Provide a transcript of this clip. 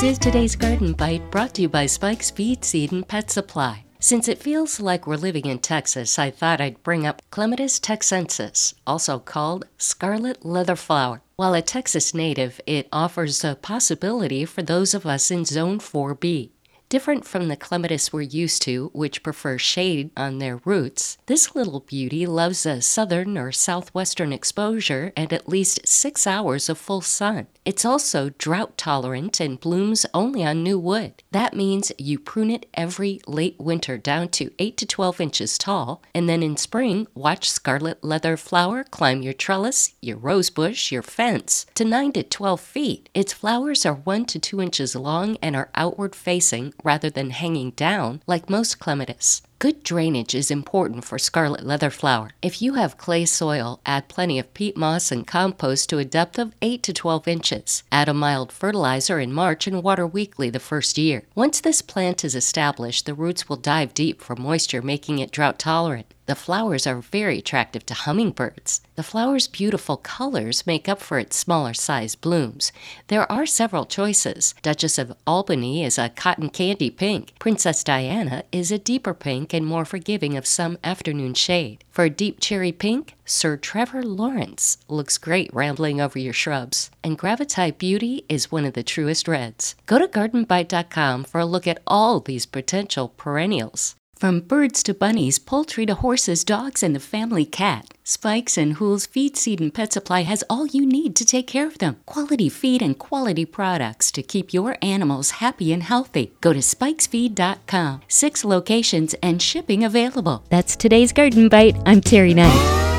This is today's Garden Bite brought to you by Spike's Feed, Seed, and Pet Supply. Since it feels like we're living in Texas, I thought I'd bring up Clematis texensis, also called scarlet leatherflower. While a Texas native, it offers a possibility for those of us in Zone 4B. Different from the clematis we're used to, which prefer shade on their roots, this little beauty loves a southern or southwestern exposure and at least six hours of full sun. It's also drought tolerant and blooms only on new wood. That means you prune it every late winter down to 8 to 12 inches tall, and then in spring, watch scarlet leather flower climb your trellis, your rose bush, your fence to 9 to 12 feet. Its flowers are 1 to 2 inches long and are outward facing rather than hanging down like most clematis. Good drainage is important for scarlet leatherflower. If you have clay soil, add plenty of peat moss and compost to a depth of 8 to 12 inches. Add a mild fertilizer in March and water weekly the first year. Once this plant is established, the roots will dive deep for moisture, making it drought tolerant. The flowers are very attractive to hummingbirds. The flower's beautiful colors make up for its smaller size blooms. There are several choices. Duchess of Albany is a cotton candy pink. Princess Diana is a deeper pink and more forgiving of some afternoon shade. For a deep cherry pink, Sir Trevor Lawrence looks great rambling over your shrubs. And Gravetye Beauty is one of the truest reds. Go to gardenbite.com for a look at all these potential perennials. From birds to bunnies, poultry to horses, dogs, and the family cat, Spikes and Hool's Feed, Seed, and Pet Supply has all you need to take care of them. Quality feed and quality products to keep your animals happy and healthy. Go to spikesfeed.com. Six locations and shipping available. That's today's Garden Bite. I'm Terry Knight.